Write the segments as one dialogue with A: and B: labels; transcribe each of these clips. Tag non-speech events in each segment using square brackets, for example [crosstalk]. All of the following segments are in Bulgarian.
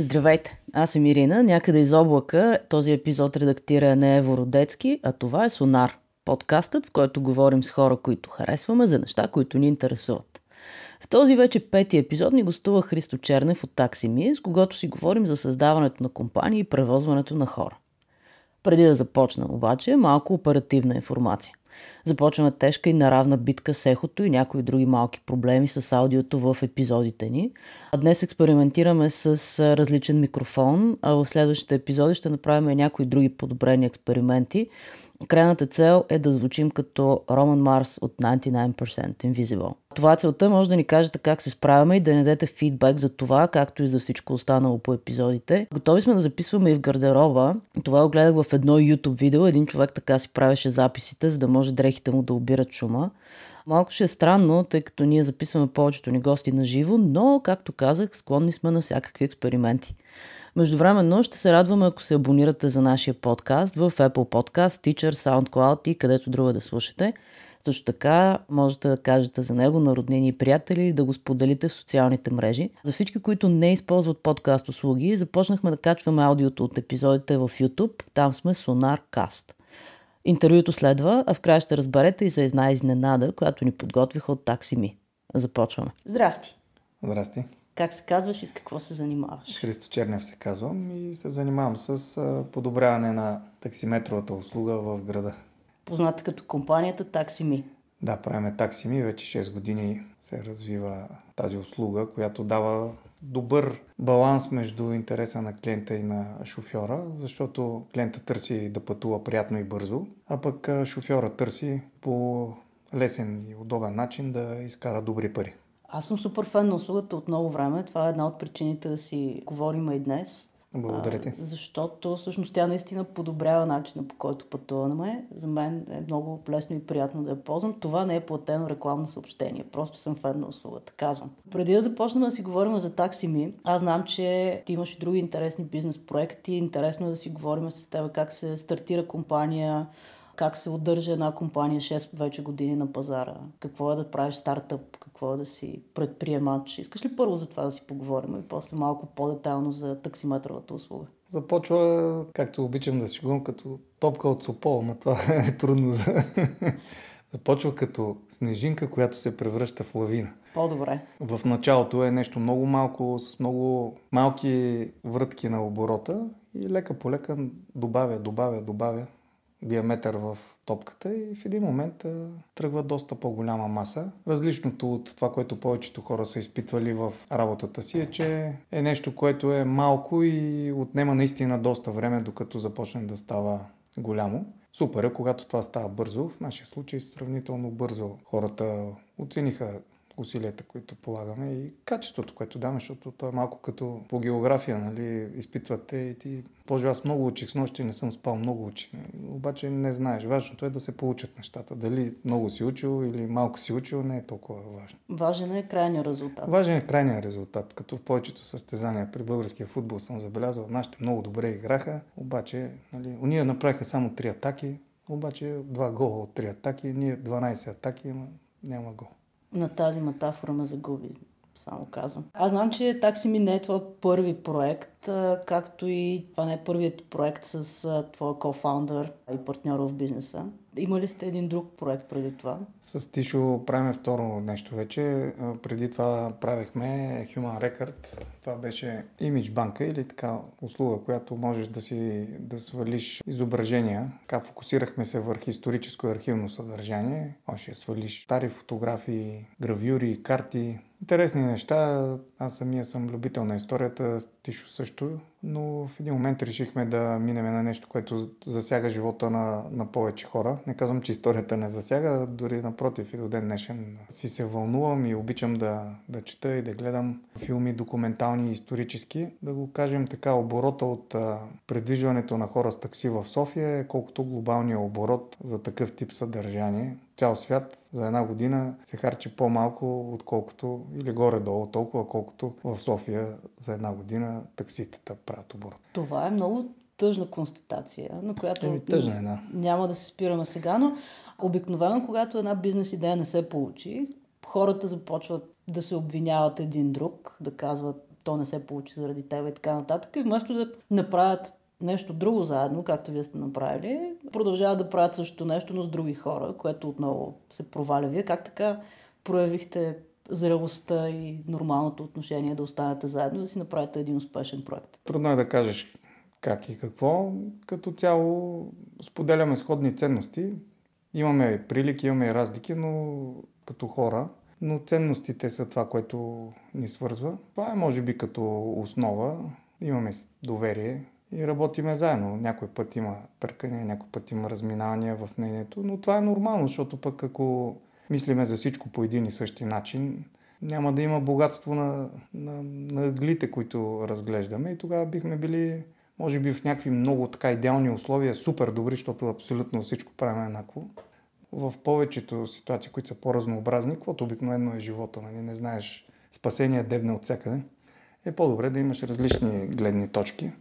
A: Здравейте, аз съм Ирина. Някъде из облака този епизод редактира не Ево Родецки, а това е Сонар. Подкастът, в който говорим с хора, които харесваме за неща, които ни интересуват. В този вече пети епизод ни гостува Христо Чернев от Таксими, с когото си говорим за създаването на компании и превозването на хора. Преди да започна обаче, малко оперативна информация. Започваме тежка и наравна битка с ехото и някои други малки проблеми с аудиото в епизодите ни. А днес експериментираме с различен микрофон, а в следващите епизоди ще направим някои други подобрени експерименти, Крайната цел е да звучим като Роман Марс от 99% Invisible. Това целта може да ни кажете как се справяме и да не дадете фидбек за това, както и за всичко останало по епизодите. Готови сме да записваме и в гардероба. Това го гледах в едно YouTube видео. Един човек така си правеше записите, за да може дрехите му да обират шума. Малко ще е странно, тъй като ние записваме повечето ни гости на живо, но, както казах, склонни сме на всякакви експерименти. Междувременно ще се радваме, ако се абонирате за нашия подкаст в Apple Podcast, Teacher, SoundCloud и където друга да слушате. Също така можете да кажете за него на роднини и приятели или да го споделите в социалните мрежи. За всички, които не използват подкаст услуги, започнахме да качваме аудиото от епизодите в YouTube. Там сме SonarCast. Интервюто следва, а в края ще разберете и за една изненада, която ни подготвиха от Таксими. Започваме. Здрасти!
B: Здрасти!
A: Как се казваш и с какво се занимаваш?
B: Христо Чернев се казвам и се занимавам с подобряване на таксиметровата услуга в града.
A: Позната като компанията Таксими.
B: Да, правиме Таксими. Вече 6 години се развива тази услуга, която дава добър баланс между интереса на клиента и на шофьора, защото клиента търси да пътува приятно и бързо, а пък шофьора търси по лесен и удобен начин да изкара добри пари.
A: Аз съм супер фен на услугата от много време. Това е една от причините да си говорим и днес.
B: Благодаря ти.
A: защото всъщност тя наистина подобрява начина по който пътуваме. За мен е много лесно и приятно да я ползвам. Това не е платено рекламно съобщение. Просто съм фен на услугата, казвам. Преди да започнем да си говорим за таксими, аз знам, че ти имаш и други интересни бизнес проекти. Интересно е да си говорим с теб как се стартира компания, как се удържа една компания 6 вече години на пазара, какво е да правиш стартъп, какво да си предприемач. Искаш ли първо за това да си поговорим и после малко по-детайлно за таксиметровата услуга?
B: Започва, както обичам да си говорим, като топка от Сопол, но това [laughs] е трудно за... [laughs] Започва като снежинка, която се превръща в лавина.
A: По-добре.
B: В началото е нещо много малко, с много малки врътки на оборота и лека по лека добавя, добавя, добавя диаметър в топката и в един момент тръгва доста по-голяма маса. Различното от това, което повечето хора са изпитвали в работата си е, че е нещо, което е малко и отнема наистина доста време, докато започне да става голямо. Супер е, когато това става бързо. В нашия случай сравнително бързо хората оцениха усилията, които полагаме и качеството, което даваме, защото то е малко като по география, нали, изпитвате и ти... Боже, аз много учих с нощи, не съм спал, много учих. Обаче не знаеш. Важното е да се получат нещата. Дали много си учил или малко си учил, не е толкова важно.
A: Важен е крайният резултат.
B: Важен е крайният резултат. Като в повечето състезания при българския футбол съм забелязал, нашите много добре играха, обаче нали, уния направиха само три атаки, обаче два гола от три атаки, ние 12 атаки, ама няма гол
A: на тази метафора ме загуби, само казвам. Аз знам, че такси ми не е твой първи проект, както и това не е първият проект с твоя кофаундър и партньор в бизнеса. Има ли сте един друг проект преди това?
B: С Тишо правим второ нещо вече. Преди това правихме Human Record. Това беше имидж банка или така услуга, която можеш да си да свалиш изображения. Така фокусирахме се върху историческо и архивно съдържание. Можеш да свалиш стари фотографии, гравюри, карти, Интересни неща. Аз самия съм любител на историята, Тишо също, но в един момент решихме да минем на нещо, което засяга живота на, на повече хора. Не казвам, че историята не засяга, дори напротив и до ден днешен си се вълнувам и обичам да, да чета и да гледам филми документални и исторически. Да го кажем така, оборота от предвижването на хора с такси в София е колкото глобалния оборот за такъв тип съдържание цял свят за една година се харчи по-малко, отколкото, или горе-долу толкова, колкото в София за една година такситата правят оборот.
A: Това е много тъжна констатация, на която
B: Еми, тъжна е, да.
A: няма да се спираме сега, но обикновено, когато една бизнес идея не се получи, хората започват да се обвиняват един друг, да казват то не се получи заради теб и така нататък. И вместо да направят нещо друго заедно, както вие сте направили, продължават да правят същото нещо, но с други хора, което отново се проваля. Вие как така проявихте зрелостта и нормалното отношение да останете заедно и да си направите един успешен проект?
B: Трудно е да кажеш как и какво. Като цяло споделяме сходни ценности. Имаме прилики, имаме и разлики, но като хора. Но ценностите са това, което ни свързва. Това е може би като основа. Имаме доверие и работиме заедно. Някой път има търкане, някой път има разминавания в мнението, но това е нормално, защото пък ако мислиме за всичко по един и същи начин, няма да има богатство на, на, на глите, които разглеждаме и тогава бихме били, може би в някакви много така идеални условия, супер добри, защото абсолютно всичко правим еднакво. В повечето ситуации, които са по-разнообразни, каквото обикновено е живота, нали? не знаеш спасение дебне от всякъде, е по-добре да имаш различни гледни точки.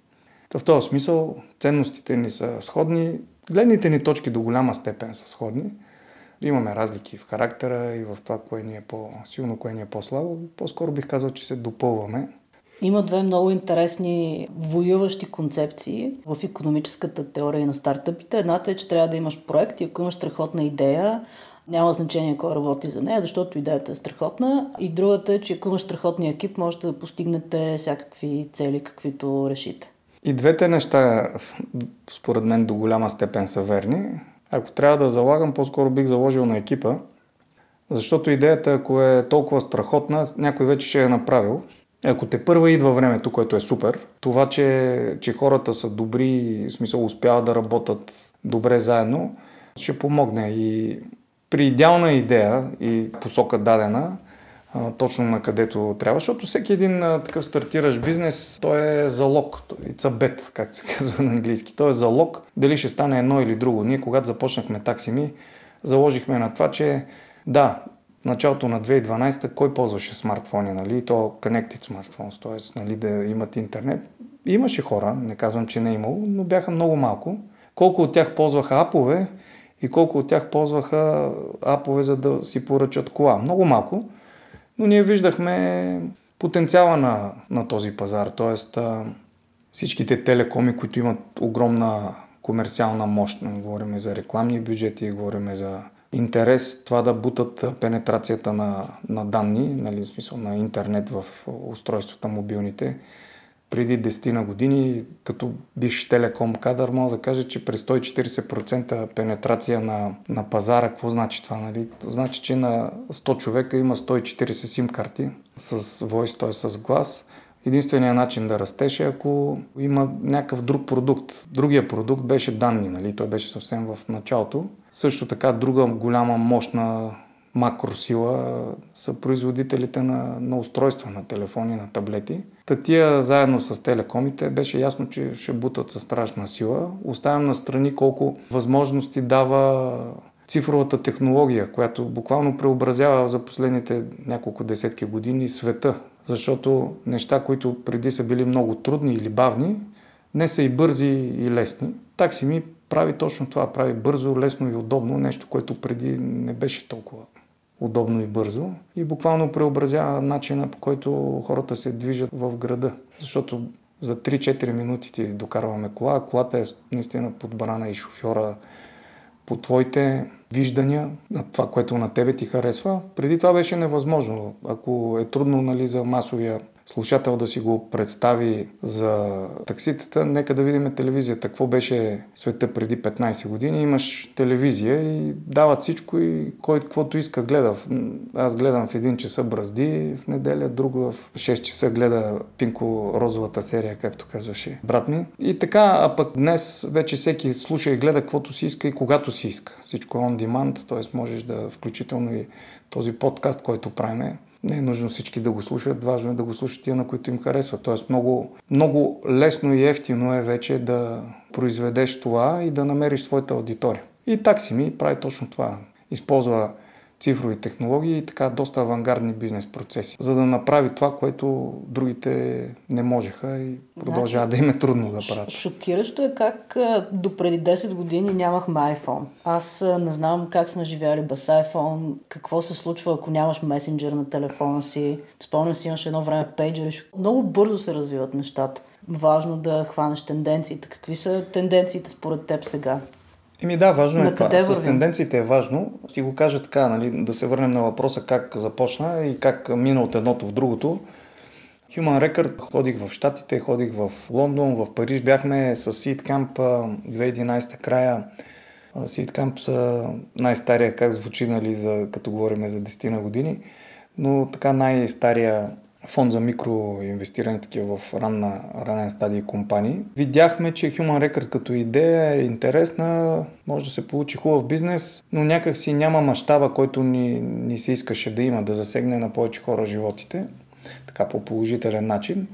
B: В този смисъл ценностите ни са сходни, гледните ни точки до голяма степен са сходни – Имаме разлики в характера и в това, кое ни е по-силно, кое ни е по-слабо. По-скоро бих казал, че се допълваме.
A: Има две много интересни воюващи концепции в економическата теория на стартъпите. Едната е, че трябва да имаш проект и ако имаш страхотна идея, няма значение кой работи за нея, защото идеята е страхотна. И другата е, че ако имаш страхотния екип, можете да постигнете всякакви цели, каквито решите.
B: И двете неща, според мен, до голяма степен са верни. Ако трябва да залагам, по-скоро бих заложил на екипа, защото идеята, ако е толкова страхотна, някой вече ще е направил. Ако те първа идва времето, което е супер, това, че, че хората са добри, в смисъл успяват да работят добре заедно, ще помогне. И при идеална идея и посока дадена, а, точно на където трябва, защото всеки един а, такъв стартиращ бизнес, той е залог, it's a bet, както се казва на английски. Той е залог дали ще стане едно или друго. Ние, когато започнахме таксими, заложихме на това, че да, началото на 2012 кой ползваше смартфони, нали? То connected smartphones, т.е. Нали, да имат интернет. Имаше хора, не казвам, че не е имало, но бяха много малко. Колко от тях ползваха апове и колко от тях ползваха апове, за да си поръчат кола. Много малко. Но ние виждахме потенциала на, на този пазар, т.е. всичките телекоми, които имат огромна комерциална мощ, говорим за рекламни бюджети, говорим за интерес това да бутат пенетрацията на, на данни, нали, в смисъл на интернет в устройствата мобилните, преди 10 на години, като бивш телеком кадър, мога да кажа, че при 140% пенетрация на, на пазара, какво значи това? Нали? Значи, че на 100 човека има 140 сим карти с voice, т.е. с глас. Единственият начин да растеше, ако има някакъв друг продукт. Другия продукт беше данни, нали? той беше съвсем в началото. Също така друга голяма мощна макросила са производителите на, на устройства, на телефони, на таблети. Та тия заедно с телекомите беше ясно, че ще бутат със страшна сила. Оставям на страни колко възможности дава цифровата технология, която буквално преобразява за последните няколко десетки години света. Защото неща, които преди са били много трудни или бавни, не са и бързи и лесни. Такси ми прави точно това, прави бързо, лесно и удобно, нещо, което преди не беше толкова удобно и бързо и буквално преобразява начина по който хората се движат в града. Защото за 3-4 минути ти докарваме кола, колата е наистина подбрана и шофьора по твоите виждания на това, което на тебе ти харесва. Преди това беше невъзможно. Ако е трудно нали, за масовия слушател да си го представи за такситата, нека да видим телевизията. Какво беше света преди 15 години? Имаш телевизия и дават всичко и кой каквото иска гледа. Аз гледам в един часа бразди в неделя, друг в 6 часа гледа пинко-розовата серия, както казваше брат ми. И така, а пък днес вече всеки слуша и гледа каквото си иска и когато си иска. Всичко е on demand, т.е. можеш да включително и този подкаст, който правиме, не е нужно всички да го слушат, важно е да го слушат тия, на които им харесва. Тоест много, много лесно и ефтино е вече да произведеш това и да намериш своята аудитория. И такси ми прави точно това. Използва цифрови технологии и така доста авангардни бизнес процеси, за да направи това, което другите не можеха и продължава значи, да им е трудно да правят.
A: Шокиращо е как до преди 10 години нямахме iPhone. Аз не знам как сме живяли без iPhone, какво се случва, ако нямаш месенджер на телефона си. Спомням си, имаше едно време пейджери. Много бързо се развиват нещата. Важно да хванеш тенденциите. Какви са тенденциите според теб сега?
B: Еми да, важно е това. С тенденциите е важно. Ще го кажа така, нали, да се върнем на въпроса как започна и как мина от едното в другото. Human Record ходих в Штатите, ходих в Лондон, в Париж. Бяхме с Seed Camp 2011 края. Seed Camp са най-стария, как звучи, нали, за, като говорим за 10 на години, но така най-стария фонд за микроинвестиране такива в ранна, ранен стадий компании. Видяхме, че Human Record като идея е интересна, може да се получи хубав бизнес, но някак си няма мащаба, който ни, ни се искаше да има, да засегне на повече хора животите, така по положителен начин.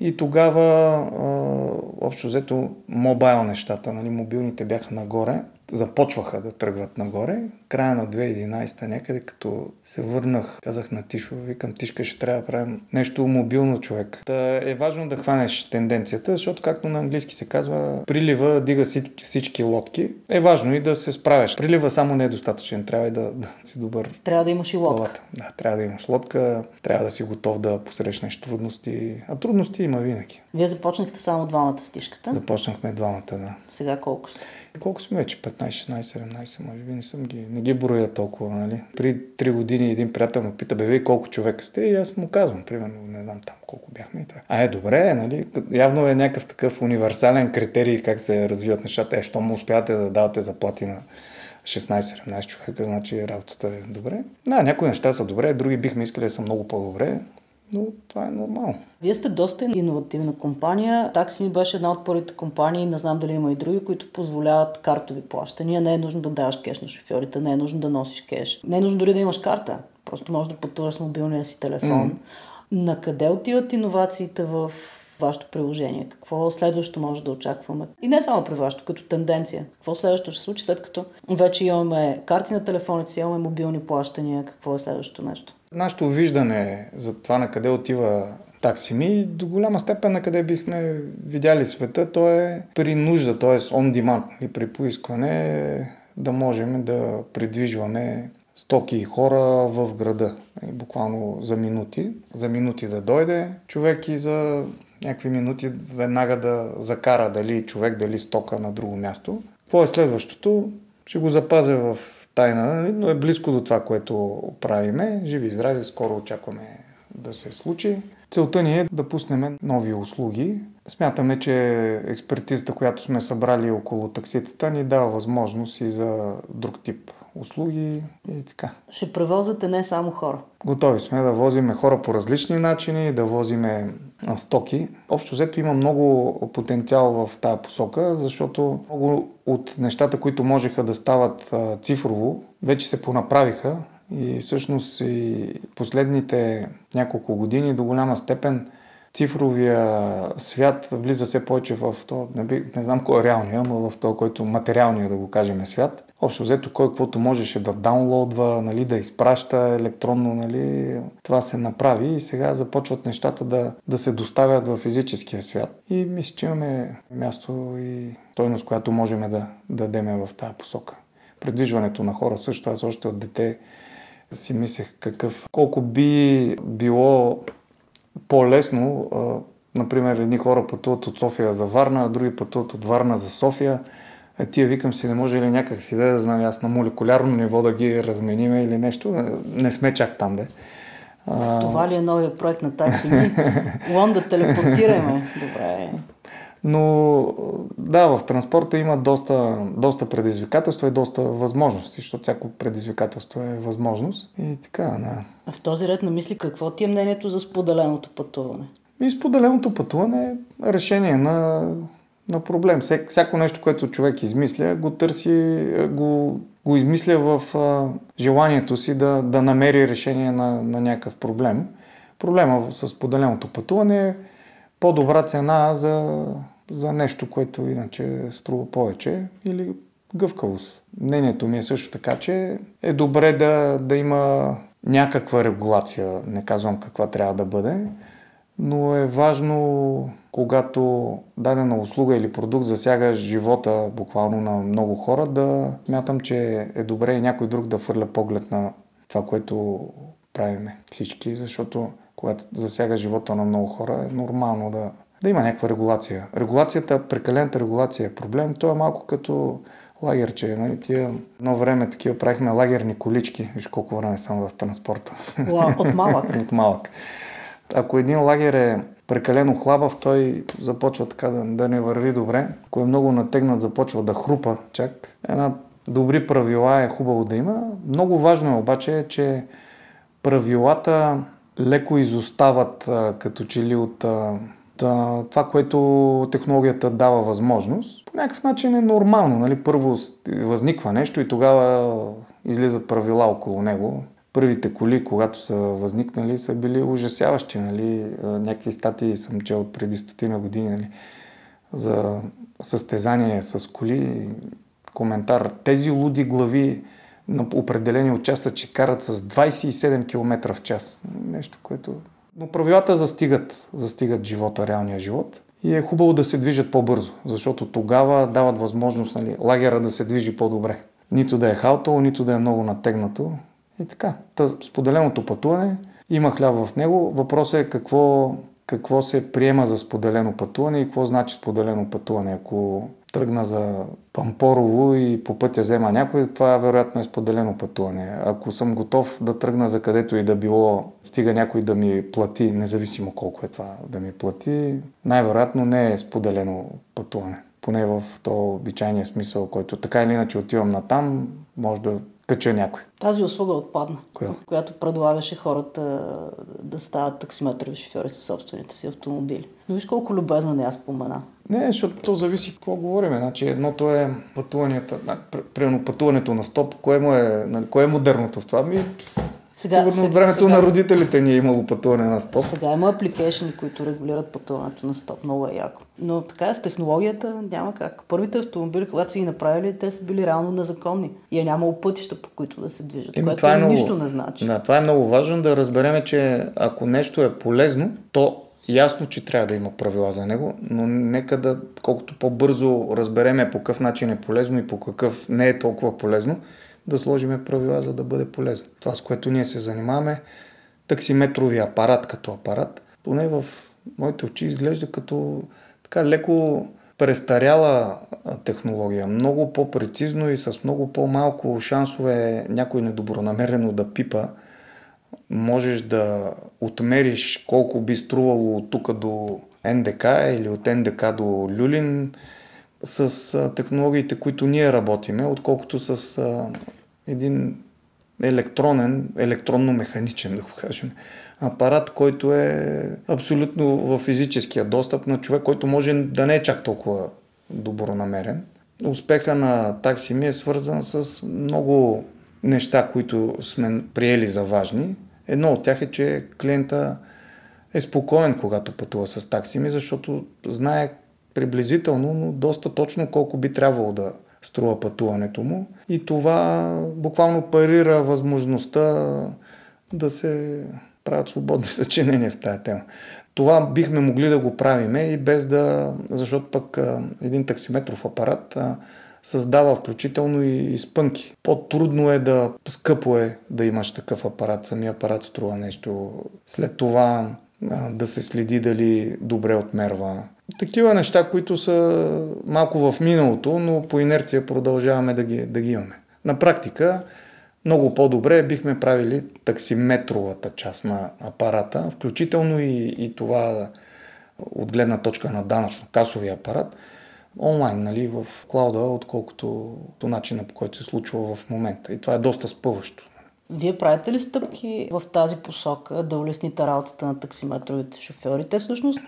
B: И тогава, а, общо взето, мобайл нещата, нали, мобилните бяха нагоре започваха да тръгват нагоре. Края на 2011 някъде, като се върнах, казах на Тишо, викам, Тишка, ще трябва да правим нещо мобилно човек. Та е важно да хванеш тенденцията, защото както на английски се казва, прилива дига всички, лодки. Е важно и да се справяш. Прилива само не е достатъчен, трябва и да, да си добър.
A: Трябва да имаш и лодка.
B: Да, трябва да имаш лодка, трябва да си готов да посрещнеш трудности. А трудности има винаги.
A: Вие започнахте само двамата с Тишката?
B: Започнахме двамата, да.
A: Сега колко сте?
B: Колко сме вече? 15, 16, 17, може би не съм ги, не ги броя толкова, нали? При 3 години един приятел ме пита, бе, вие колко човека сте? И аз му казвам, примерно, не знам там колко бяхме и така. А е, добре, нали? Явно е някакъв такъв универсален критерий как се развиват нещата. Е, що му успявате да давате заплати на 16-17 човека, значи работата е добре. Да, някои неща са добре, други бихме искали да са много по-добре но това е нормално.
A: Вие сте доста иновативна компания. Такси ми беше една от първите компании, не знам дали има и други, които позволяват картови плащания. Не е нужно да даваш кеш на шофьорите, не е нужно да носиш кеш. Не е нужно дори да имаш карта. Просто можеш да пътуваш с мобилния си телефон. Mm. На къде отиват иновациите в вашето приложение? Какво следващо може да очакваме? И не само при вашето, като тенденция. Какво следващо ще се случи след като вече имаме карти на телефоните си, имаме мобилни плащания? Какво е следващото нещо?
B: Нашето виждане за това на къде отива таксими, до голяма степен на къде бихме видяли света, то е при нужда, т.е. on demand, нали, при поискване да можем да придвижваме стоки и хора в града, нали, буквално за минути. За минути да дойде човек и за някакви минути веднага да закара дали човек, дали стока на друго място. Какво е следващото? Ще го запазя в тайна, нали? но е близко до това, което правиме. Живи и здрави, скоро очакваме да се случи. Целта ни е да пуснем нови услуги. Смятаме, че експертизата, която сме събрали около такситата, ни дава възможност и за друг тип услуги и така.
A: Ще превозвате не само хора?
B: Готови сме да возиме хора по различни начини, да возиме стоки. Общо взето има много потенциал в тази посока, защото много от нещата, които можеха да стават цифрово, вече се понаправиха и всъщност и последните няколко години до голяма степен цифровия свят влиза все повече в то, не, би, не знам кой е реалния, но в то, който материалния, да го кажем, свят. Общо взето, кой каквото можеше да даунлоудва, нали, да изпраща електронно, нали, това се направи и сега започват нещата да, да се доставят в физическия свят. И мисля, че имаме място и стойност, която можем да, да дадем в тази посока. Предвижването на хора също, аз още от дете си мислех какъв, колко би било по-лесно. Например, едни хора пътуват от София за Варна, а други пътуват от Варна за София. А тия викам си, не може ли някак си да, да знам аз на молекулярно ниво да ги размениме или нещо. Не сме чак там, де.
A: Това ли е новия проект на такси? Лон да телепортираме. Добре.
B: Но да, в транспорта има доста, доста предизвикателства и доста възможности, защото всяко предизвикателство е възможност. И така, да.
A: А в този ред на мисли, какво ти е мнението за споделеното пътуване?
B: И споделеното пътуване е решение на, на проблем. Всяко, нещо, което човек измисля, го търси, го, го измисля в а, желанието си да, да намери решение на, на някакъв проблем. Проблема с споделеното пътуване е по-добра цена за, за нещо, което иначе струва повече или гъвкавост. Мнението ми е също така, че е добре да, да има някаква регулация, не казвам каква трябва да бъде, но е важно, когато дадена услуга или продукт засяга живота буквално на много хора, да смятам, че е добре и някой друг да фърля поглед на това, което правиме всички, защото когато засяга живота на много хора, е нормално да, да има някаква регулация. Регулацията, прекалената регулация е проблем. То е малко като лагерче. Нали? Тия едно време такива правихме лагерни колички. Виж колко време съм в транспорта.
A: от малък. [laughs]
B: от малък. Ако един лагер е прекалено хлабав, той започва така да, да не върви добре. Ако е много натегнат, започва да хрупа чак. Една добри правила е хубаво да има. Много важно е обаче, че правилата леко изостават като че ли от това, което технологията дава възможност. По някакъв начин е нормално. Нали? Първо възниква нещо и тогава излизат правила около него. Първите коли, когато са възникнали, са били ужасяващи. Нали? Някакви статии съм чел от преди стотина години нали? за състезание с коли. Коментар. Тези луди глави на определени участъци карат с 27 км в час. Нещо, което... Но правилата застигат, застигат живота, реалния живот. И е хубаво да се движат по-бързо, защото тогава дават възможност нали, лагера да се движи по-добре. Нито да е халтало, нито да е много натегнато. И така. Та, споделеното пътуване, има хляб в него. Въпросът е какво, какво се приема за споделено пътуване и какво значи споделено пътуване. Ако тръгна за Пампорово и по пътя взема някой, това вероятно е споделено пътуване. Ако съм готов да тръгна за където и да било, стига някой да ми плати, независимо колко е това да ми плати, най-вероятно не е споделено пътуване. Поне в то обичайния смисъл, който така или иначе отивам на там, може да кача някой.
A: Тази услуга отпадна,
B: Коя?
A: която предлагаше хората да стават таксиметрови шофьори със собствените си автомобили. Но виж колко любезно не аз спомена.
B: Не, защото то зависи какво говорим. Значи едното е пътуванията, примерно пътуването на стоп, кое, му е, нали, кое е модерното в това? Ми, сега, Сигурно сега, от времето сега, на родителите ни е имало пътуване на стоп.
A: Сега има апликейшени, които регулират пътуването на стоп. Много е яко. Но така с технологията няма как. Първите автомобили, когато са ги направили, те са били реално незаконни. И е нямало пътища, по които да се движат. Еми, което това е много, нищо не значи.
B: Да, това е много важно да разбереме, че ако нещо е полезно, то Ясно, че трябва да има правила за него, но нека да, колкото по-бързо разбереме по какъв начин е полезно и по какъв не е толкова полезно, да сложиме правила, за да бъде полезно. Това, с което ние се занимаваме, таксиметровия апарат като апарат, поне в моите очи изглежда като така леко престаряла технология, много по-прецизно и с много по-малко шансове някой недобронамерено да пипа можеш да отмериш колко би струвало от тук до НДК или от НДК до Люлин с технологиите, които ние работиме, отколкото с един електронен, електронно-механичен, да го кажем, апарат, който е абсолютно в физическия достъп на човек, който може да не е чак толкова добронамерен. Успеха на такси ми е свързан с много неща, които сме приели за важни. Едно от тях е, че клиента е спокоен, когато пътува с такси ми, защото знае приблизително, но доста точно колко би трябвало да струва пътуването му. И това буквално парира възможността да се правят свободни [laughs] съчинения в тая тема. Това бихме могли да го правиме и без да, защото пък един таксиметров апарат създава включително и спънки. По-трудно е да, скъпо е да имаш такъв апарат. Самия апарат струва нещо. След това да се следи дали добре отмерва. Такива неща, които са малко в миналото, но по инерция продължаваме да ги, да ги имаме. На практика, много по-добре бихме правили таксиметровата част на апарата, включително и, и това от гледна точка на данъчно-касовия апарат, онлайн, нали, в клауда, отколкото до начина по който се случва в момента. И това е доста спъващо.
A: Вие правите ли стъпки в тази посока да улесните работата на таксиметровите шофьори? Те всъщност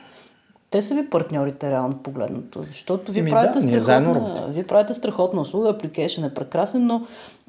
A: те са ви партньорите реално погледнато, защото вие, правите, да, страхотна, вие правите страхотна услуга, апликейшн е прекрасен, но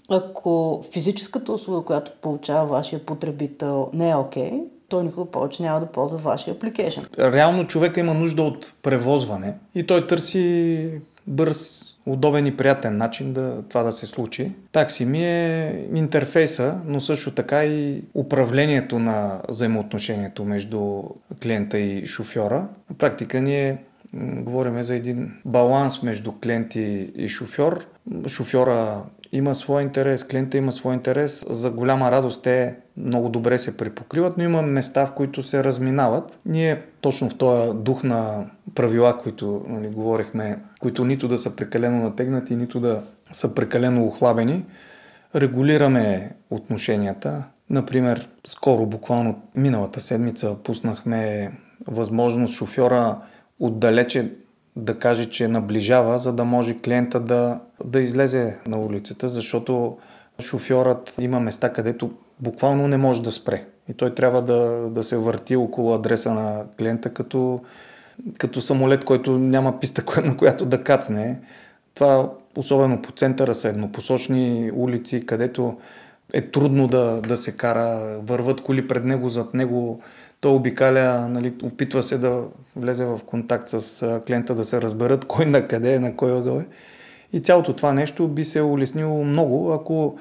A: ако физическата услуга, която получава вашия потребител не е окей, okay, той никога повече няма да ползва вашия апликейшн.
B: Реално човека има нужда от превозване и той търси бърз, удобен и приятен начин да, това да се случи. Такси ми е интерфейса, но също така и управлението на взаимоотношението между клиента и шофьора. На практика ние говорим за един баланс между клиент и шофьор. Шофьора има свой интерес, клиента има свой интерес. За голяма радост те много добре се препокриват, но има места, в които се разминават. Ние точно в този дух на правила, които нали, говорихме, които нито да са прекалено натегнати, нито да са прекалено охлабени, регулираме отношенията. Например, скоро, буквално миналата седмица, пуснахме възможност шофьора отдалече да каже, че наближава, за да може клиента да, да излезе на улицата, защото шофьорът има места, където буквално не може да спре. И той трябва да, да се върти около адреса на клиента като, като самолет, който няма писта, на която да кацне. Това особено по центъра са еднопосочни улици, където е трудно да, да се кара, върват коли пред него, зад него, той обикаля, нали, опитва се да влезе в контакт с клиента, да се разберат кой на къде е, на кой ъгъл е. И цялото това нещо би се улеснило много, ако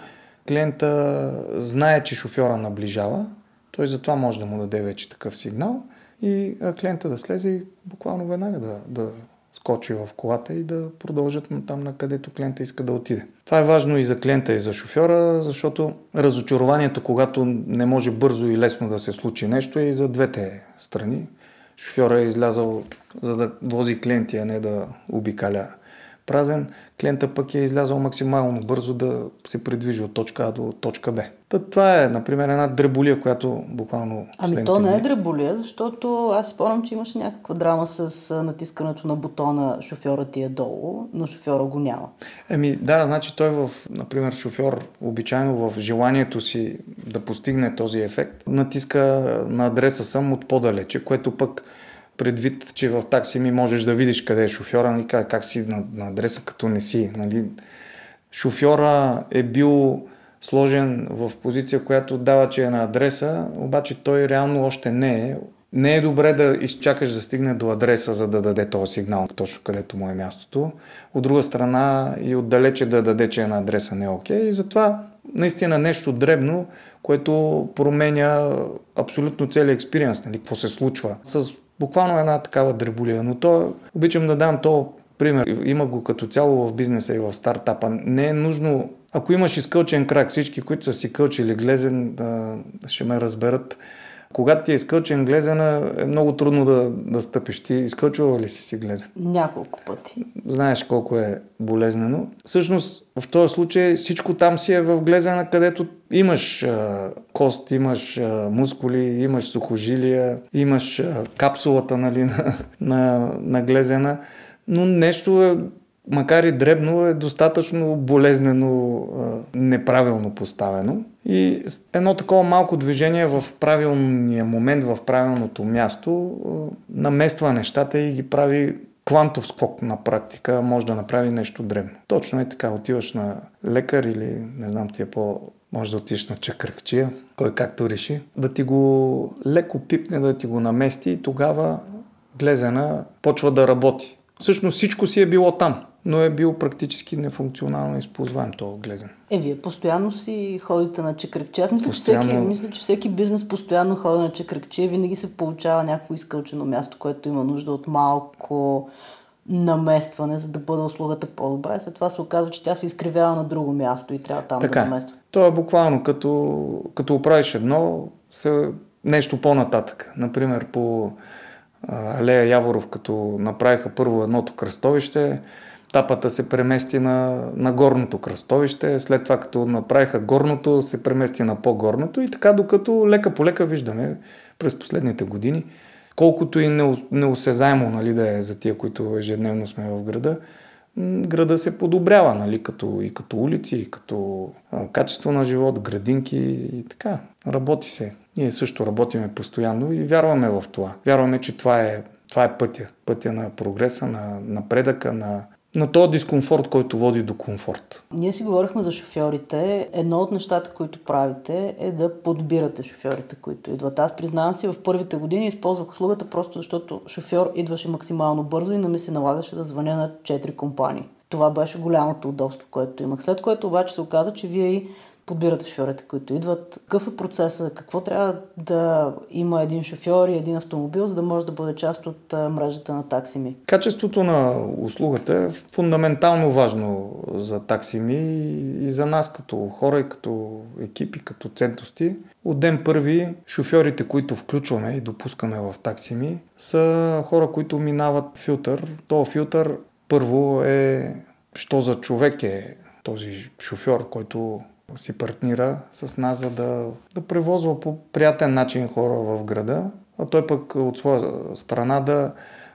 B: клиента знае, че шофьора наближава, той затова може да му даде вече такъв сигнал и клиента да слезе и буквално веднага да, да скочи в колата и да продължат на там, на където клиента иска да отиде. Това е важно и за клиента, и за шофьора, защото разочарованието, когато не може бързо и лесно да се случи нещо, е и за двете страни. Шофьора е излязал за да вози клиенти, а не да обикаля празен, клиента пък е излязъл максимално бързо да се придвижи от точка А до точка Б. Та, това е, например, една дреболия, която буквално...
A: Ами то не е дреболия, защото аз спомням, че имаше някаква драма с натискането на бутона шофьора ти е долу, но шофьора го няма.
B: Еми да, значи той в, например, шофьор обичайно в желанието си да постигне този ефект, натиска на адреса съм от по-далече, което пък предвид, че в такси ми можеш да видиш къде е шофьора, нали, как, как си на, на адреса, като не си. Нали. Шофьора е бил сложен в позиция, която дава, че е на адреса, обаче той реално още не е. Не е добре да изчакаш да стигне до адреса, за да даде този сигнал, точно където му е мястото. От друга страна и отдалече да даде, че е на адреса не е окей. Okay. И затова наистина нещо дребно, което променя абсолютно целият експириенс, нали, какво се случва. С буквално една такава дреболия. Но то, обичам да дам то пример. Има го като цяло в бизнеса и в стартапа. Не е нужно, ако имаш изкълчен крак, всички, които са си кълчили глезен, да, ще ме разберат. Когато ти е изкълчен глезена, е много трудно да, да стъпиш. Ти изкълчвала ли си си глезен?
A: Няколко пъти.
B: Знаеш колко е болезнено. Всъщност, в този случай всичко там си е в глезена, където имаш а, кост, имаш а, мускули, имаш сухожилия, имаш а, капсулата нали, [laughs] на, на, на глезена. Но нещо е макар и дребно, е достатъчно болезнено, неправилно поставено. И едно такова малко движение в правилния момент, в правилното място, намества нещата и ги прави квантов скок на практика, може да направи нещо дребно. Точно е така, отиваш на лекар или не знам ти е по може да отидеш на чакръкчия, кой както реши, да ти го леко пипне, да ти го намести и тогава глезена почва да работи. Всъщност всичко си е било там но е бил практически нефункционално използваем този глезен.
A: Е, вие постоянно си ходите на чекръкче. Аз мисля, постоянно... че всеки, мисля, че всеки бизнес постоянно ходи на чекръкче. Винаги се получава някакво изкълчено място, което има нужда от малко наместване, за да бъде услугата по-добра. И след това се оказва, че тя се изкривява на друго място и трябва там така, да намества.
B: То е буквално като, като оправиш едно, се, нещо по-нататък. Например, по Алея Яворов, като направиха първо едното кръстовище, тапата се премести на, на горното кръстовище, след това като направиха горното, се премести на по-горното и така докато лека по лека виждаме през последните години, колкото и неосезаемо нали, да е за тия, които ежедневно сме в града, града се подобрява, нали, като, и като улици, и като качество на живот, градинки и така. Работи се. Ние също работиме постоянно и вярваме в това. Вярваме, че това е, това е пътя. Пътя на прогреса, на напредъка, на на този дискомфорт, който води до комфорт.
A: Ние си говорихме за шофьорите. Едно от нещата, които правите е да подбирате шофьорите, които идват. Аз признавам си, в първите години използвах услугата просто защото шофьор идваше максимално бързо и не ми се налагаше да звъня на 4 компании. Това беше голямото удобство, което имах. След което обаче се оказа, че вие и подбирате шофьорите, които идват. Какъв е процесът? Какво трябва да има един шофьор и един автомобил, за да може да бъде част от мрежата на таксими?
B: Качеството на услугата е фундаментално важно за таксими и за нас като хора и като екипи, като ценности. От ден първи шофьорите, които включваме и допускаме в таксими, са хора, които минават филтър. То филтър първо е, що за човек е този шофьор, който си партнира с нас, за да, да превозва по приятен начин хора в града, а той пък от своя страна да,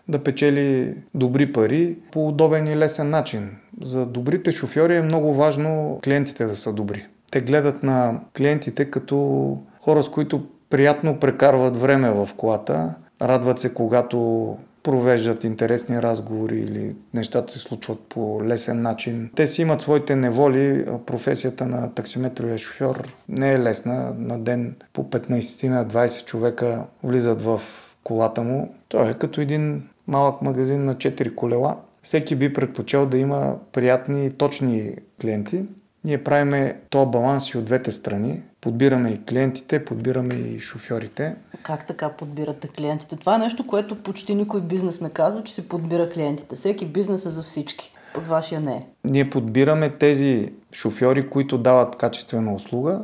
B: да печели добри пари по удобен и лесен начин. За добрите шофьори е много важно клиентите да са добри. Те гледат на клиентите като хора, с които приятно прекарват време в колата, радват се, когато провеждат интересни разговори или нещата се случват по лесен начин. Те си имат своите неволи. Професията на таксиметровия шофьор не е лесна. На ден по 15-20 човека влизат в колата му. Той е като един малък магазин на 4 колела. Всеки би предпочел да има приятни и точни клиенти. Ние правиме то баланс и от двете страни. Подбираме и клиентите, подбираме и шофьорите.
A: Как така подбирате клиентите? Това е нещо, което почти никой бизнес не казва, че се подбира клиентите. Всеки бизнес е за всички. Пък вашия не е.
B: Ние подбираме тези шофьори, които дават качествена услуга,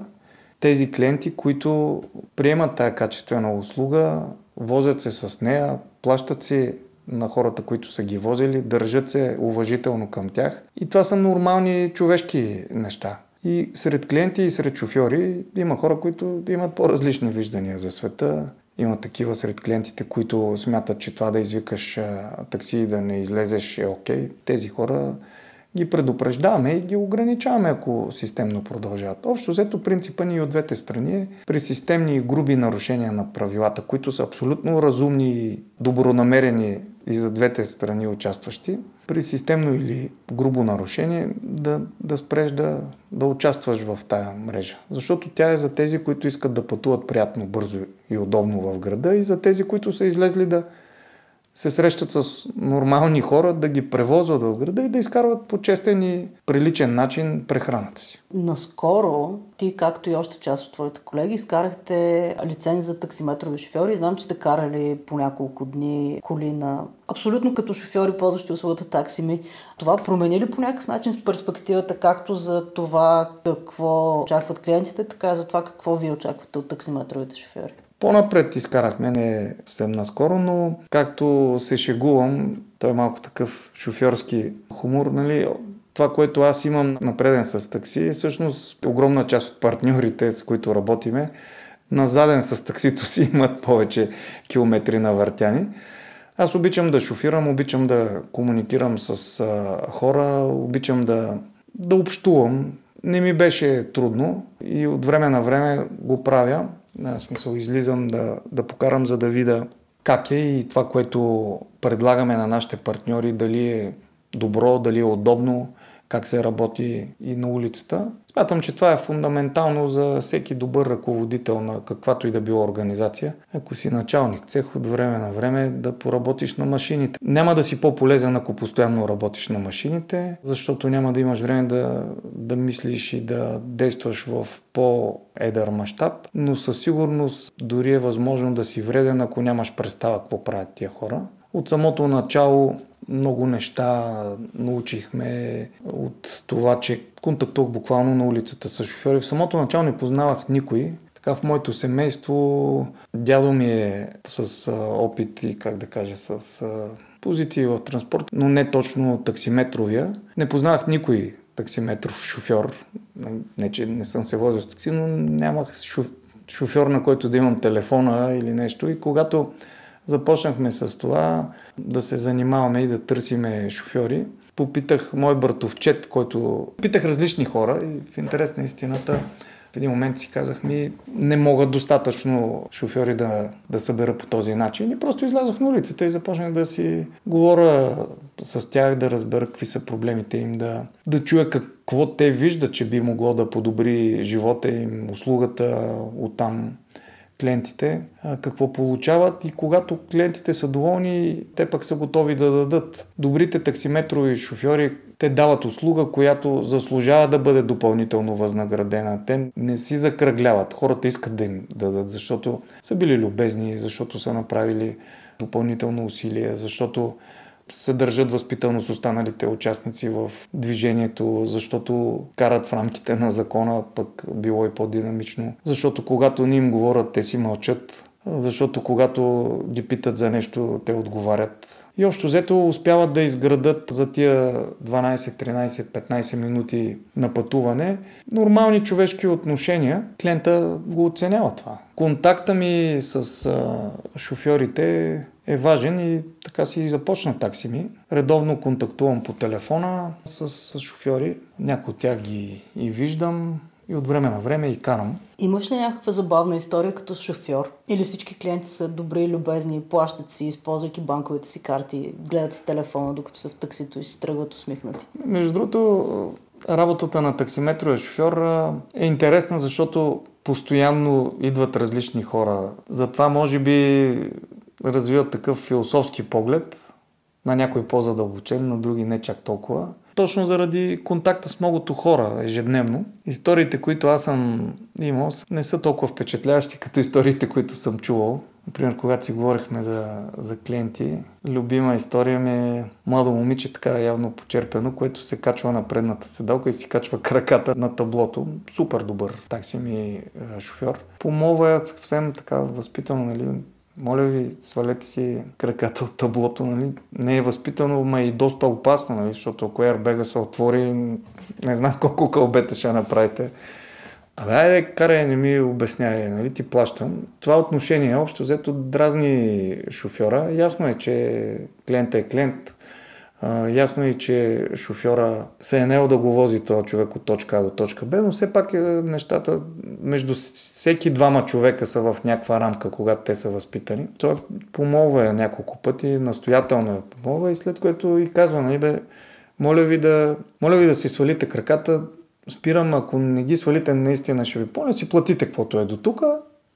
B: тези клиенти, които приемат тази качествена услуга, возят се с нея, плащат си на хората, които са ги возили, държат се уважително към тях. И това са нормални човешки неща. И сред клиенти и сред шофьори има хора, които имат по-различни виждания за света. Има такива сред клиентите, които смятат, че това да извикаш такси и да не излезеш е окей. Тези хора ги предупреждаваме и ги ограничаваме, ако системно продължават. Общо взето принципа ни от двете страни е при системни и груби нарушения на правилата, които са абсолютно разумни и добронамерени и за двете страни участващи, при системно или грубо нарушение да, да спреш да, да участваш в тая мрежа. Защото тя е за тези, които искат да пътуват приятно, бързо и удобно в града и за тези, които са излезли да се срещат с нормални хора, да ги превозват в града и да изкарват по честен и приличен начин прехраната си.
A: Наскоро ти, както и още част от твоите колеги, изкарахте лиценз за таксиметрови шофьори. Знам, че сте карали по няколко дни коли на абсолютно като шофьори, ползващи услугата таксими. Това промени ли по някакъв начин с перспективата както за това какво очакват клиентите, така и за това какво вие очаквате от таксиметровите шофьори?
B: По-напред изкарахме, не съвсем наскоро, но както се шегувам, той е малко такъв шофьорски хумор, нали? Това, което аз имам напреден с такси, е всъщност огромна част от партньорите, с които работиме, на заден с таксито си [laughs] имат повече километри на въртяни. Аз обичам да шофирам, обичам да комуникирам с хора, обичам да, да общувам. Не ми беше трудно и от време на време го правя. В смисъл, излизам да, да покарам, за да видя как е и това, което предлагаме на нашите партньори, дали е добро, дали е удобно, как се работи и на улицата. Смятам, че това е фундаментално за всеки добър ръководител на каквато и да била организация. Ако си началник цех от време на време да поработиш на машините. Няма да си по-полезен, ако постоянно работиш на машините, защото няма да имаш време да, да мислиш и да действаш в по-едър мащаб, но със сигурност дори е възможно да си вреден, ако нямаш представа какво правят тия хора. От самото начало много неща научихме от това, че контактувах буквално на улицата с шофьори. В самото начало не познавах никой. Така в моето семейство дядо ми е с опит и, как да кажа, с позиции в транспорт, но не точно таксиметровия. Не познавах никой таксиметров шофьор. Не, че не съм се возил с такси, но нямах шофьор, на който да имам телефона или нещо. И когато Започнахме с това да се занимаваме и да търсиме шофьори. Попитах мой братовчет, който... Питах различни хора и в интерес на истината в един момент си казах ми, не могат достатъчно шофьори да, да събера по този начин. И просто излязох на улицата и започнах да си говоря с тях, да разбера какви са проблемите им, да, да чуя какво те виждат, че би могло да подобри живота им, услугата, оттам клиентите, какво получават и когато клиентите са доволни, те пък са готови да дадат. Добрите таксиметрови шофьори, те дават услуга, която заслужава да бъде допълнително възнаградена. Те не си закръгляват. Хората искат да им дадат, защото са били любезни, защото са направили допълнително усилие, защото се държат възпитано с останалите участници в движението, защото карат в рамките на закона, пък било и по-динамично. Защото когато ни им говорят, те си мълчат. Защото когато ги питат за нещо, те отговарят. И общо взето успяват да изградат за тия 12, 13, 15 минути на пътуване нормални човешки отношения. Клиента го оценява това. Контакта ми с а, шофьорите е важен и така си започна такси ми. Редовно контактувам по телефона с, с шофьори. Някои от тях ги и виждам и от време на време и карам.
A: Имаш ли някаква забавна история като шофьор? Или всички клиенти са добри любезни, плащат си, използвайки банковите си карти, гледат си телефона, докато са в таксито и си тръгват усмихнати?
B: Между другото, работата на таксиметровия шофьор е интересна, защото постоянно идват различни хора. Затова може би развиват такъв философски поглед, на някой по-задълбочен, на други не чак толкова. Точно заради контакта с многото хора ежедневно. Историите, които аз съм имал, не са толкова впечатляващи, като историите, които съм чувал. Например, когато си говорихме за, за клиенти, любима история ми е младо момиче, така явно почерпено, което се качва на предната седалка и си качва [laughs] краката на таблото. Супер добър такси ми е, шофьор. Помолва съвсем така възпитано, нали, моля ви, свалете си краката от таблото, нали? Не е възпитано, ма и доста опасно, нали? Защото ако airbag се отвори, не знам колко кълбета ще направите. Абе, айде, карай, не ми обяснявай, нали, ти плащам. Това отношение, общо взето, дразни шофьора. Ясно е, че клиент е клиент. Ясно е, че шофьора се е нел да го вози този човек от точка А до точка Б, но все пак е, нещата между всеки двама човека са в някаква рамка, когато те са възпитани. Той помолва я няколко пъти, настоятелно я помолва и след което и казва, нали бе, моля ви да, моля ви да си свалите краката, спирам, ако не ги свалите, наистина ще ви помня, си платите каквото е до тук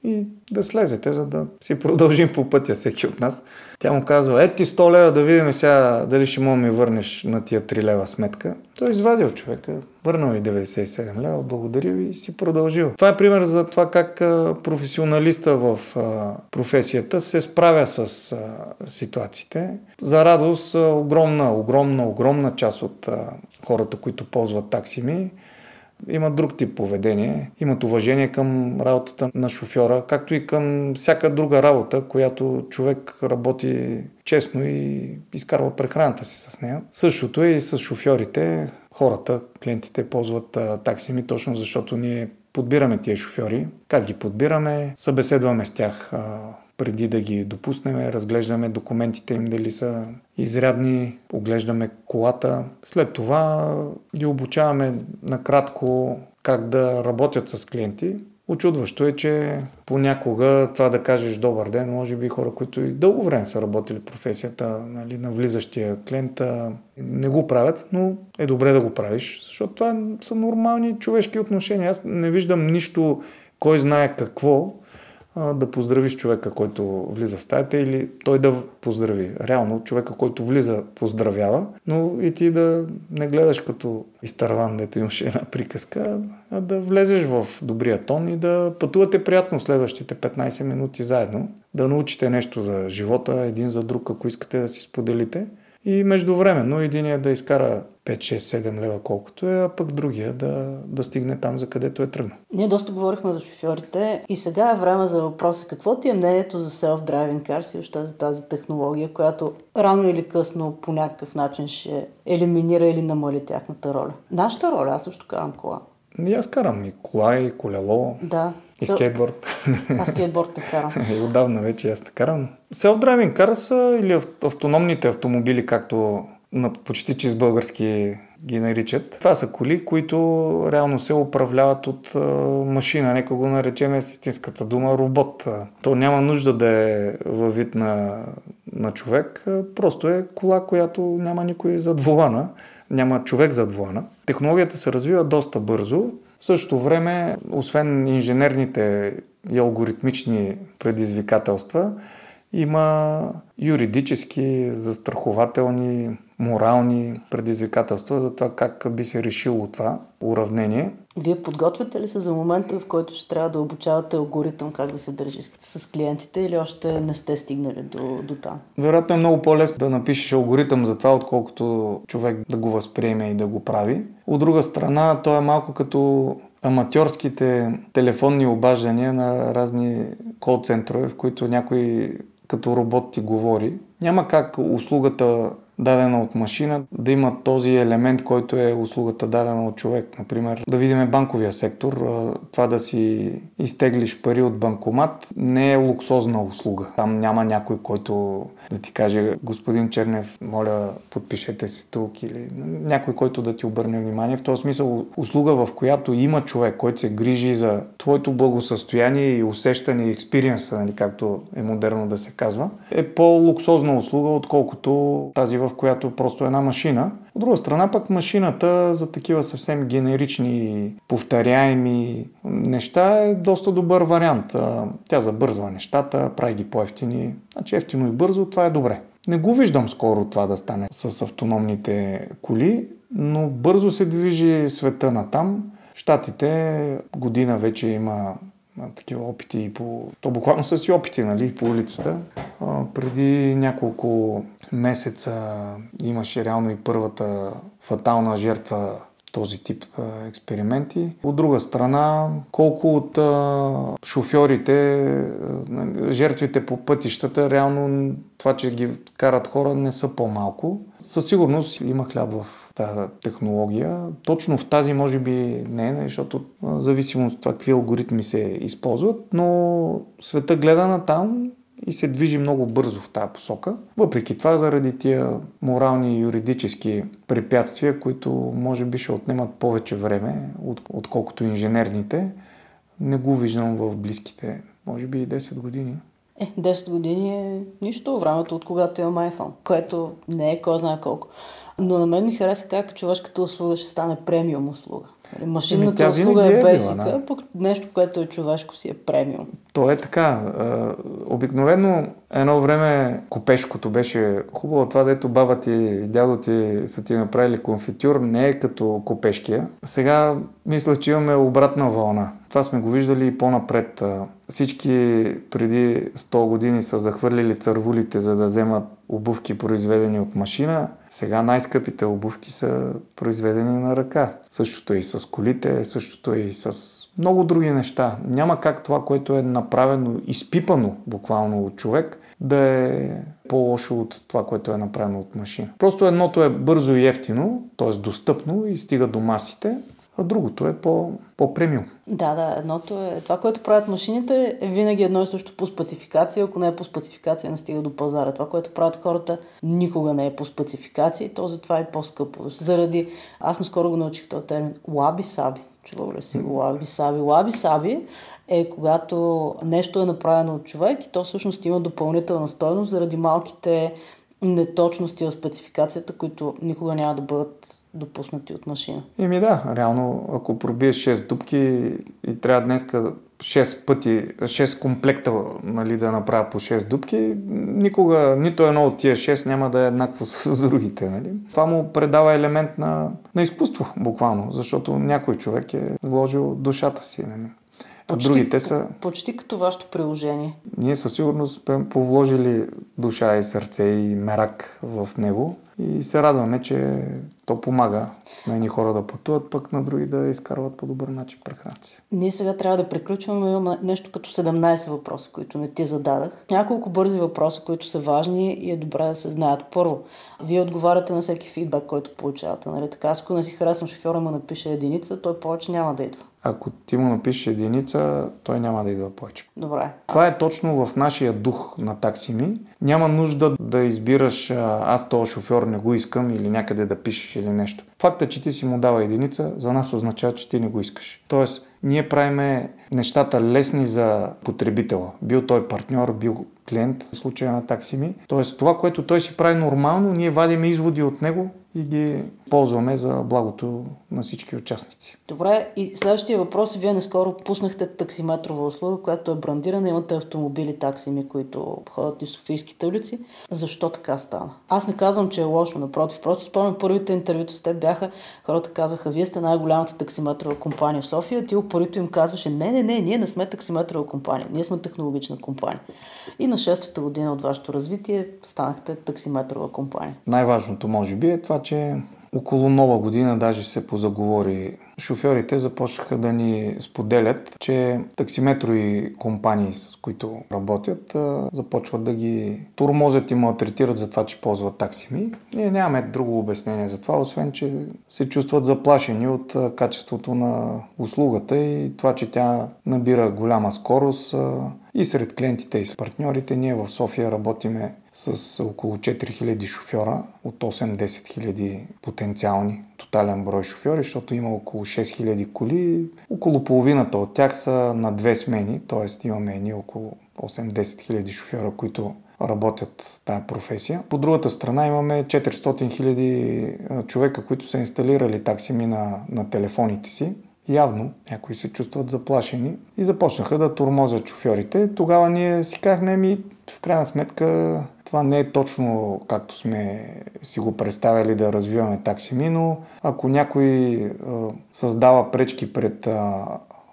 B: и да слезете, за да си продължим по пътя всеки от нас. Тя му казва, е ти 100 лева да видим сега дали ще мога ми върнеш на тия 3 лева сметка. Той извадил човека, върнал и 97 лева, благодаря ви и си продължил. Това е пример за това как професионалиста в професията се справя с ситуациите. За радост, огромна, огромна, огромна част от хората, които ползват такси ми, имат друг тип поведение, имат уважение към работата на шофьора, както и към всяка друга работа, която човек работи честно и изкарва прехраната си с нея. Същото е и с шофьорите. Хората, клиентите ползват такси ми точно защото ние подбираме тия шофьори. Как ги подбираме? Събеседваме с тях преди да ги допуснем, разглеждаме документите им дали са изрядни, оглеждаме колата. След това ги обучаваме накратко как да работят с клиенти. Очудващо е, че понякога това да кажеш добър ден, може би хора, които и дълго време са работили професията нали, на влизащия клиент, не го правят, но е добре да го правиш, защото това са нормални човешки отношения. Аз не виждам нищо, кой знае какво, да поздравиш човека, който влиза в стаята или той да поздрави. Реално човека, който влиза, поздравява, но и ти да не гледаш като изтърван, дето имаше една приказка, а да влезеш в добрия тон и да пътувате приятно следващите 15 минути заедно, да научите нещо за живота един за друг, ако искате да си споделите. И междувременно единия да изкара 5, 6, 7 лева колкото е, а пък другия да, да стигне там, за където е тръгнал.
A: Ние доста говорихме за шофьорите и сега е време за въпроса. Какво ти е мнението за self-driving cars и още за тази технология, която рано или късно по някакъв начин ще елиминира или намали тяхната роля? Нашата роля, аз също карам кола.
B: И аз карам и кола, и колело.
A: Да.
B: И скейтборд. [laughs]
A: Аз скейтборд не карам. [laughs]
B: и отдавна вече аз не карам. Self-driving cars или автономните автомобили, както на почти чист български ги наричат. Това са коли, които реално се управляват от а, машина. Нека го наречем истинската дума робот. То няма нужда да е във вид на на човек. Просто е кола, която няма никой зад волана, няма човек зад волана. Технологията се развива доста бързо. В същото време, освен инженерните и алгоритмични предизвикателства, има юридически, застрахователни, морални предизвикателства за това как би се решило това уравнение.
A: Вие подготвяте ли се за момента, в който ще трябва да обучавате алгоритъм как да се държи с клиентите или още не сте стигнали до, до там?
B: Вероятно е много по-лесно да напишеш алгоритъм за това, отколкото човек да го възприеме и да го прави. От друга страна, то е малко като аматьорските телефонни обаждания на разни кол-центрове, в които някой като робот ти говори. Няма как услугата дадена от машина, да има този елемент, който е услугата дадена от човек. Например, да видим банковия сектор, това да си изтеглиш пари от банкомат не е луксозна услуга. Там няма някой, който да ти каже, господин Чернев, моля, подпишете се тук или някой, който да ти обърне внимание. В този смисъл услуга, в която има човек, който се грижи за твоето благосъстояние и усещане и експириенса, нали, както е модерно да се казва, е по-луксозна услуга, отколкото тази, в която просто е една машина. От друга страна пък машината за такива съвсем генерични, повторяеми неща е доста добър вариант. Тя забързва нещата, прави ги по-ефтини. Значи ефтино и бързо, това е добре. Не го виждам скоро това да стане с автономните коли, но бързо се движи света на там. Штатите година вече има такива опити и по... То буквално са си опити, нали, по улицата. А, преди няколко месеца имаше реално и първата фатална жертва този тип експерименти. От друга страна, колко от шофьорите, а, жертвите по пътищата, реално това, че ги карат хора, не са по-малко. Със сигурност има хляб в тази технология. Точно в тази може би не, защото зависимо от това какви алгоритми се използват, но света гледа на там и се движи много бързо в тази посока. Въпреки това, заради тия морални и юридически препятствия, които може би ще отнемат повече време, отколкото инженерните, не го виждам в близките, може би и 10 години.
A: Е, 10 години е нищо времето от когато имам iPhone, което не е кой знае колко. Но на мен ми хареса как човешката услуга ще стане премиум услуга. Нали, машинната Еми, услуга е, е бесика, да. пък нещо, което е човешко си е премиум.
B: То е така. Обикновено едно време копешкото беше хубаво. Това, дето баба ти и дядо ти са ти направили конфитюр, не е като копешкия. Сега мисля, че имаме обратна вълна. Това сме го виждали и по-напред. Всички преди 100 години са захвърлили цървулите, за да вземат обувки, произведени от машина. Сега най-скъпите обувки са произведени на ръка. Същото е и с колите, същото е и с много други неща. Няма как това, което е направено, изпипано буквално от човек, да е по-лошо от това, което е направено от машина. Просто едното е бързо и ефтино, т.е. достъпно и стига до масите, а другото е по, по-премиум.
A: Да, да, едното е това, което правят машините е винаги едно и също по спецификация, ако не е по спецификация, не стига до пазара. Това, което правят хората, никога не е по спецификация и то затова е по-скъпо. Заради, аз наскоро го научих този термин, лаби-саби. Чувал ли си лаби-саби? Лаби-саби е когато нещо е направено от човек и то всъщност има допълнителна стойност заради малките неточности в спецификацията, които никога няма да бъдат допуснати от машина.
B: Еми да, реално, ако пробиеш 6 дупки и трябва днеска 6 пъти, 6 комплекта нали, да направя по 6 дупки, никога нито едно от тия 6 няма да е еднакво с другите. Нали? Това му предава елемент на, на изкуство, буквално, защото някой човек е вложил душата си. Нали? Почти, другите са...
A: Почти като вашето приложение.
B: Ние със сигурност сме повложили душа и сърце и мерак в него и се радваме, че то помага на едни хора да пътуват, пък на други да изкарват по добър начин прехраната си.
A: Ние сега трябва да приключваме. Имаме нещо като 17 въпроса, които не ти зададах. Няколко бързи въпроса, които са важни и е добре да се знаят. Първо, вие отговаряте на всеки фидбак, който получавате. Нали? Така, ако не си харесвам шофьора, му напише единица, той повече няма да идва.
B: Ако ти му напишеш единица, той няма да идва повече.
A: Добре.
B: Това е точно в нашия дух на таксими. Няма нужда да избираш аз този шофьор не го искам или някъде да пишеш или нещо. Факта, че ти си му дава единица, за нас означава, че ти не го искаш. Тоест, ние правиме нещата лесни за потребителя. Бил той партньор, бил клиент, в случая на таксими. Тоест това, което той си прави нормално, ние вадим изводи от него и ги ползваме за благото на всички участници.
A: Добре, и следващия въпрос. Вие наскоро пуснахте таксиметрова услуга, която е брандирана. Имате автомобили таксими, които ходят и Софийските улици. Защо така стана? Аз не казвам, че е лошо, напротив. Просто спомням първите интервюта с теб бяха, хората казаха, вие сте най-голямата таксиметрова компания в София. Ти упорито им казваше, не, не, не, ние не сме таксиметрова компания, ние сме технологична компания. И на шестата година от вашето развитие станахте таксиметрова компания.
B: Най-важното, може би, е това, че около нова година даже се позаговори. Шофьорите започнаха да ни споделят, че таксиметрови компании, с които работят, започват да ги турмозят и малтретират за това, че ползват таксими. Ние нямаме друго обяснение за това, освен, че се чувстват заплашени от качеството на услугата и това, че тя набира голяма скорост и сред клиентите и с партньорите. Ние в София работиме с около 4000 шофьора от 8-10 000 потенциални тотален брой шофьори, защото има около 6000 коли. Около половината от тях са на две смени, т.е. имаме едни около 8-10 хиляди шофьора, които работят тази професия. По другата страна имаме 400 хиляди човека, които са инсталирали таксими на, на телефоните си. Явно някои се чувстват заплашени и започнаха да турмозят шофьорите. Тогава ние си казахме, ми в крайна сметка това не е точно както сме си го представили да развиваме таксими, но ако някой а, създава пречки пред а,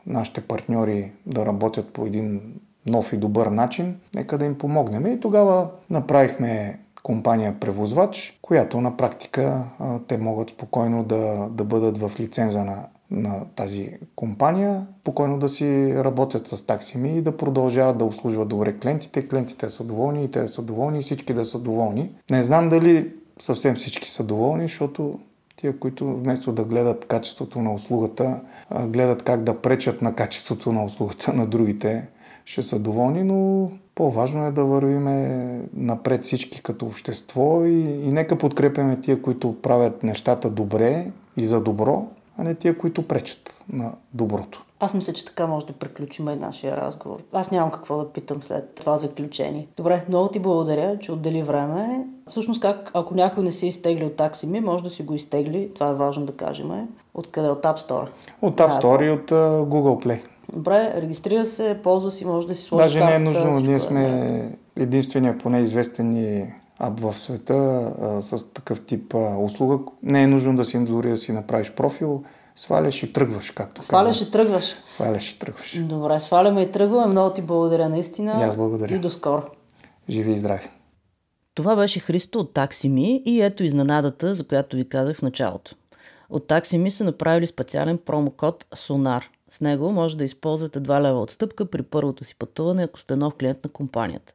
B: нашите партньори да работят по един нов и добър начин, нека да им помогнем. И тогава направихме компания превозвач, която на практика а, те могат спокойно да, да бъдат в лиценза на на тази компания, спокойно да си работят с таксими и да продължават да обслужват добре клиентите. Клиентите са доволни и те са доволни и всички да са доволни. Не знам дали съвсем всички са доволни, защото тия, които вместо да гледат качеството на услугата, гледат как да пречат на качеството на услугата на другите, ще са доволни, но по-важно е да вървиме напред всички като общество и, и нека подкрепяме тия, които правят нещата добре и за добро, а не тия, които пречат на доброто.
A: Аз мисля, че така може да приключим и нашия разговор. Аз нямам какво да питам след това заключение. Добре, много ти благодаря, че отдели време. Всъщност, как, ако някой не си изтегли от такси ми, може да си го изтегли, това е важно да кажем. Откъде? От App Store?
B: От App Store и от uh, Google Play.
A: Добре, регистрира се, ползва си, може да си сложи
B: Даже не е нужно, ние сме единствения поне известен ни ап в света а, с такъв тип а, услуга. Не е нужно да си дори да си направиш профил, сваляш и тръгваш, както
A: Сваляш и тръгваш.
B: Сваляш и тръгваш.
A: Добре, сваляме и тръгваме. Много ти благодаря наистина.
B: И аз благодаря.
A: И до скоро.
B: Живи и здрави.
A: Това беше Христо от Таксими и ето изненадата, за която ви казах в началото. От Таксими са направили специален промокод SONAR. С него може да използвате 2 лева отстъпка при първото си пътуване, ако сте нов клиент на компанията.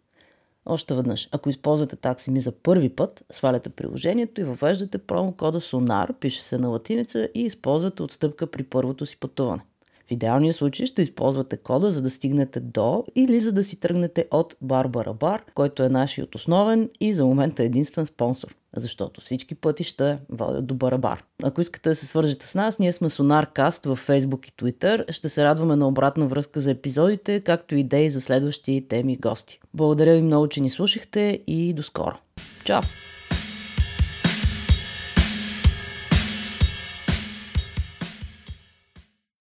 A: Още веднъж, ако използвате таксими за първи път, сваляте приложението и въвеждате промокода SONAR, пише се на латиница и използвате отстъпка при първото си пътуване. В идеалния случай ще използвате кода, за да стигнете до или за да си тръгнете от Барбара Бар, който е нашият основен и за момента единствен спонсор защото всички пътища водят до Барабар. Ако искате да се свържете с нас, ние сме Сонаркаст във Facebook и Twitter. Ще се радваме на обратна връзка за епизодите, както и идеи за следващи теми и гости. Благодаря ви много, че ни слушахте и до скоро. Чао!